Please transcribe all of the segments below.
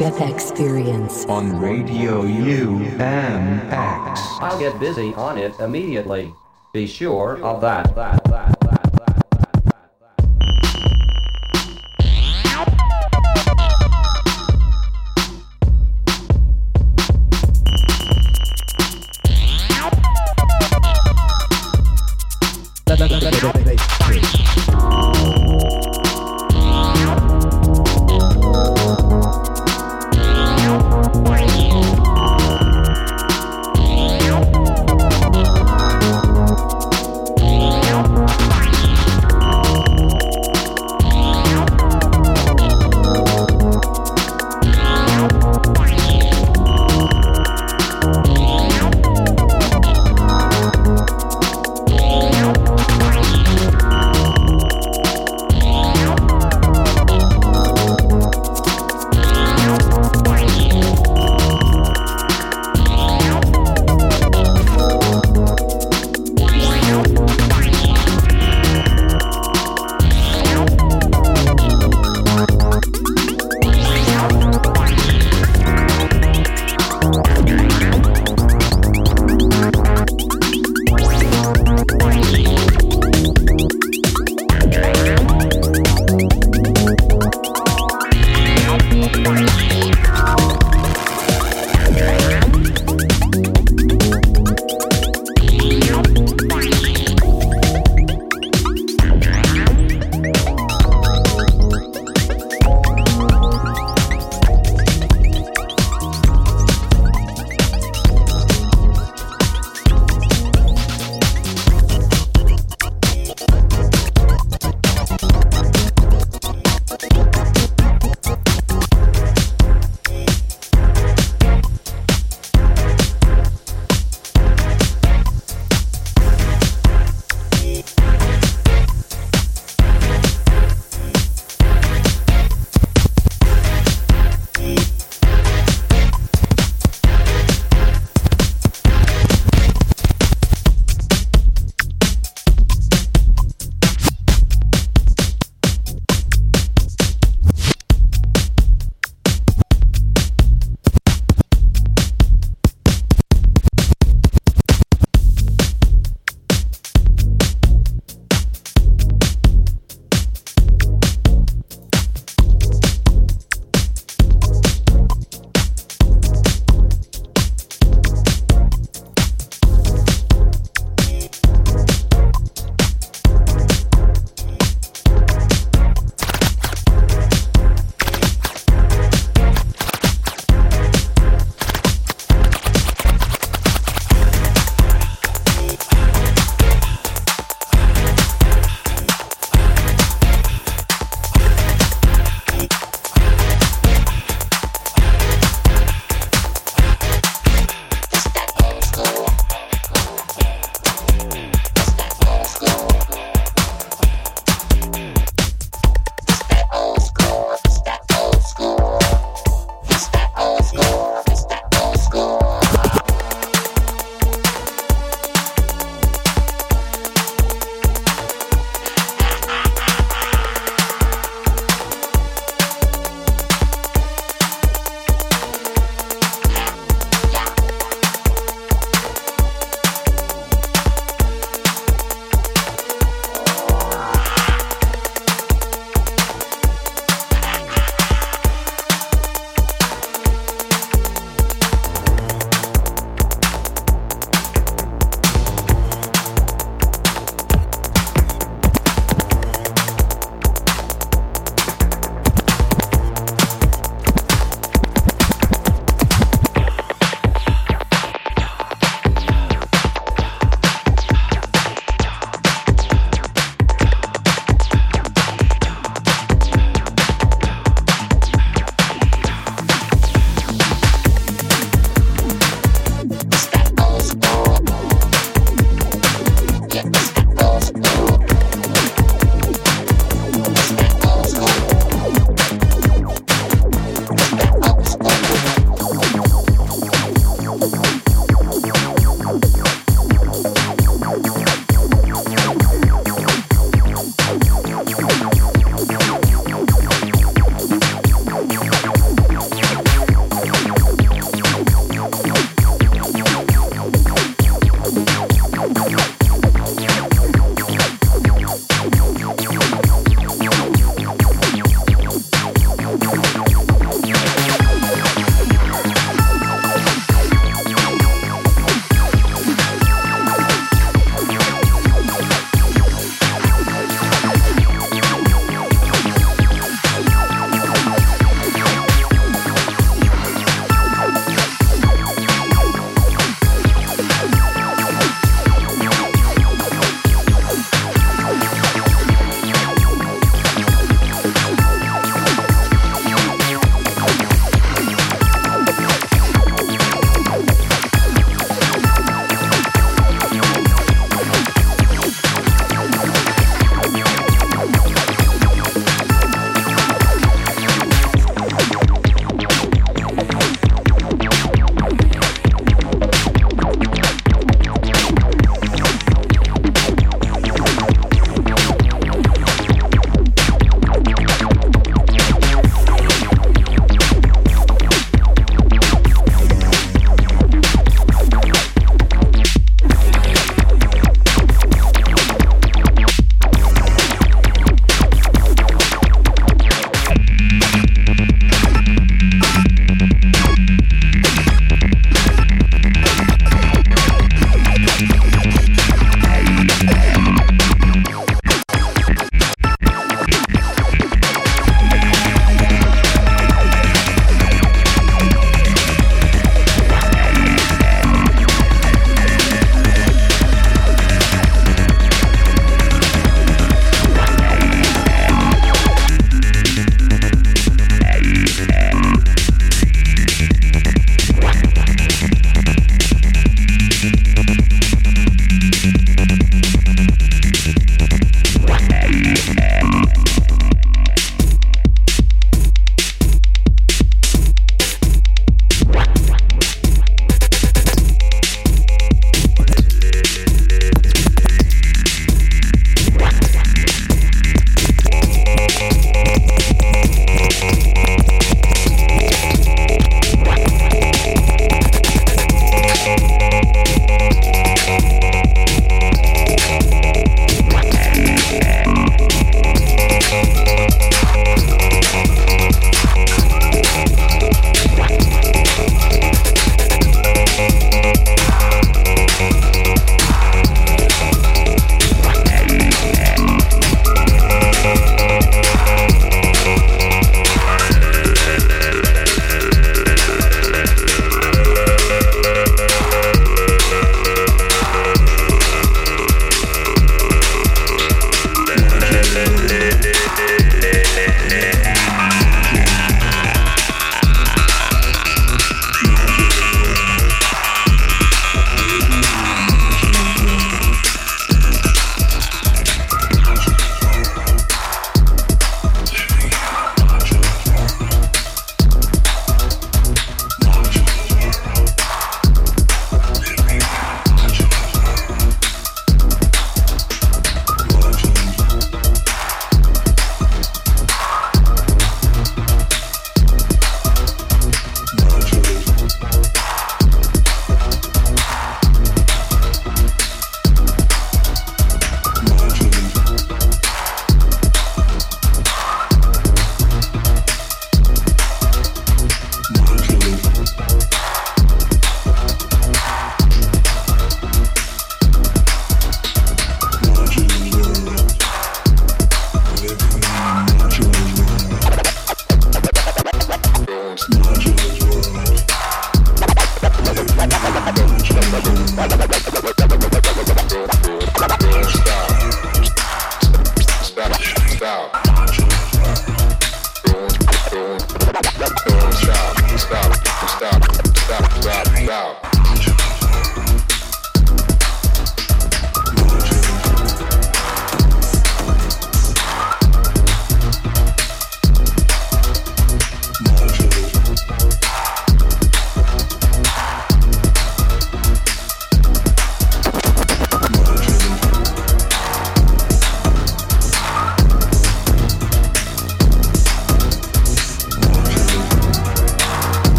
The Experience. on Radio UMX. I'll get busy on it immediately. Be sure of that. that, that, that,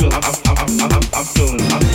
I'm. I'm, I'm, I'm, I'm feeling. I'm, feeling.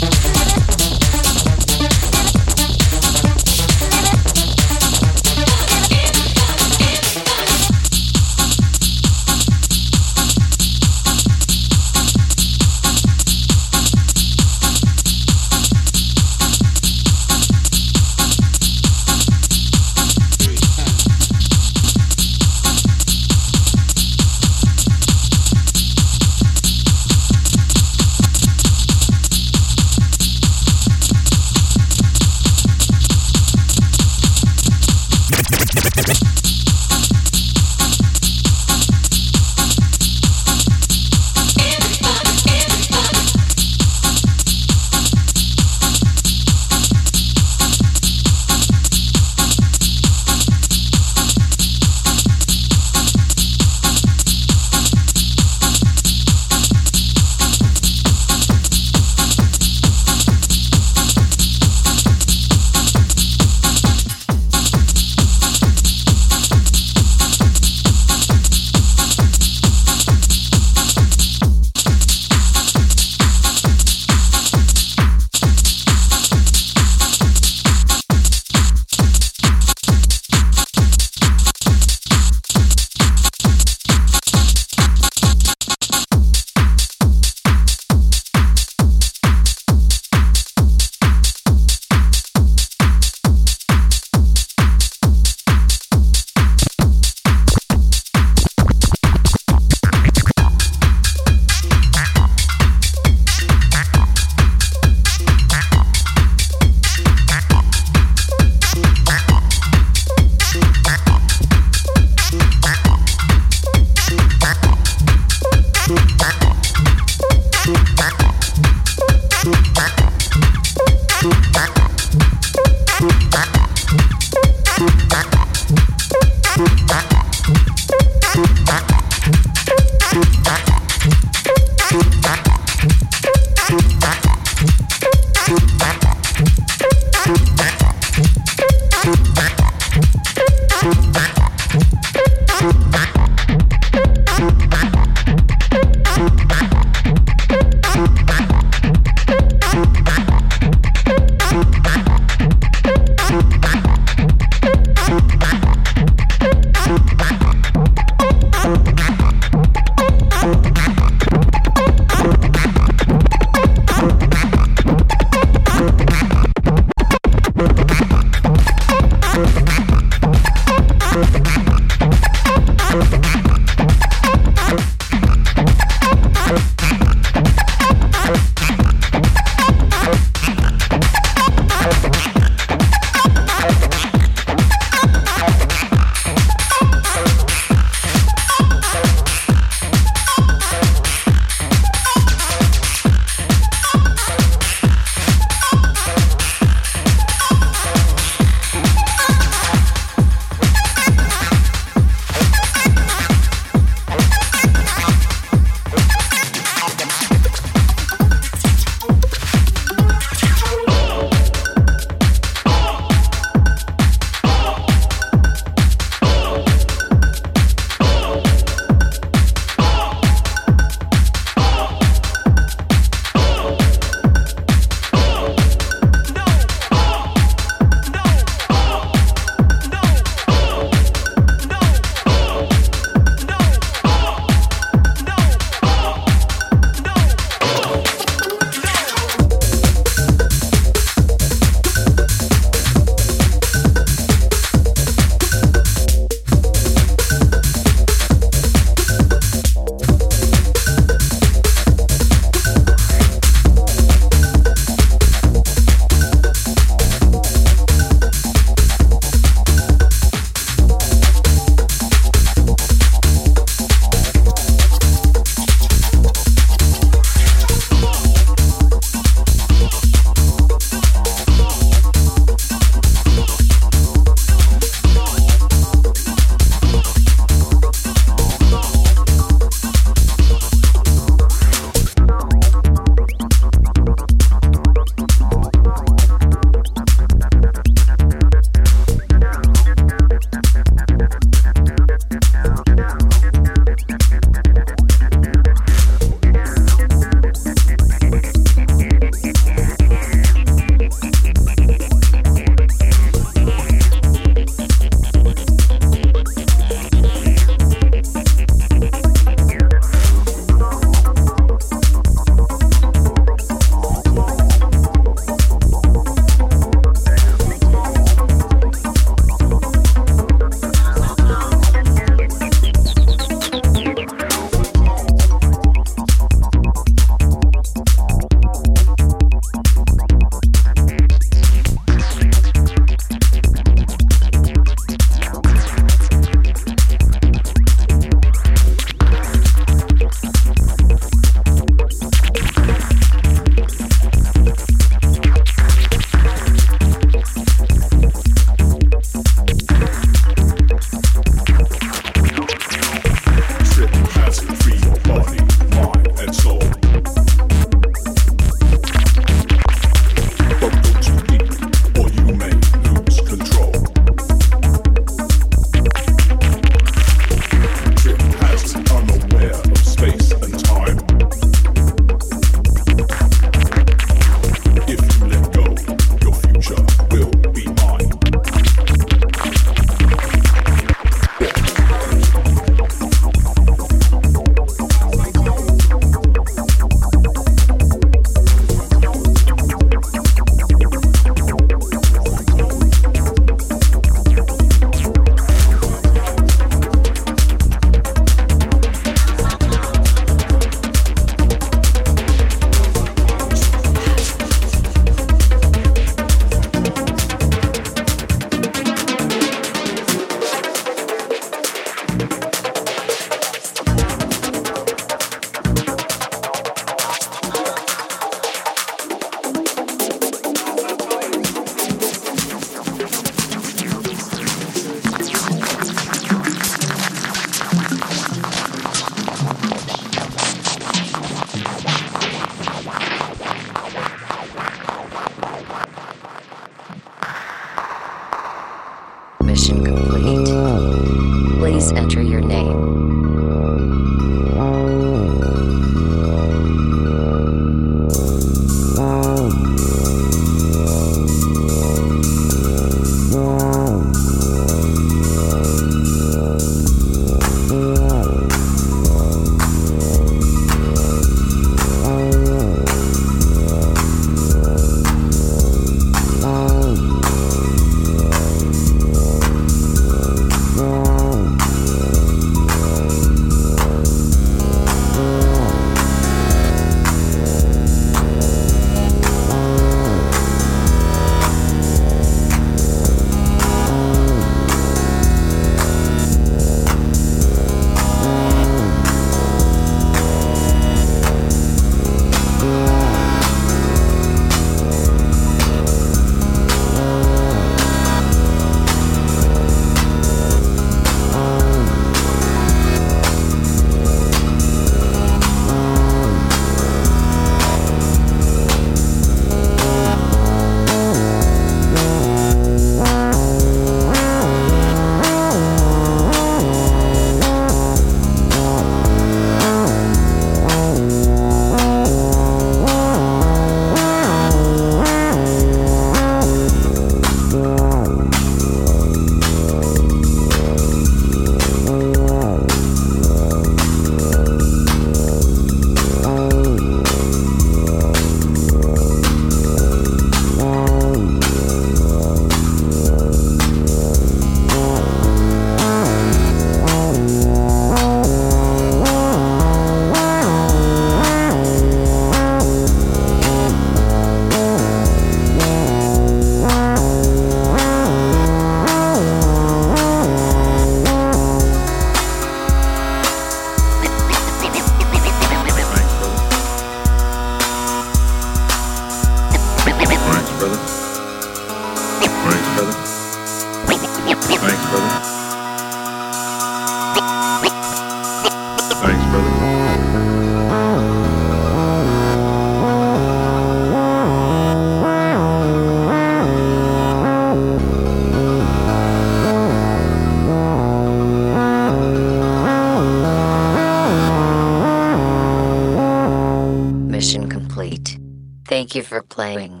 Thank you for playing.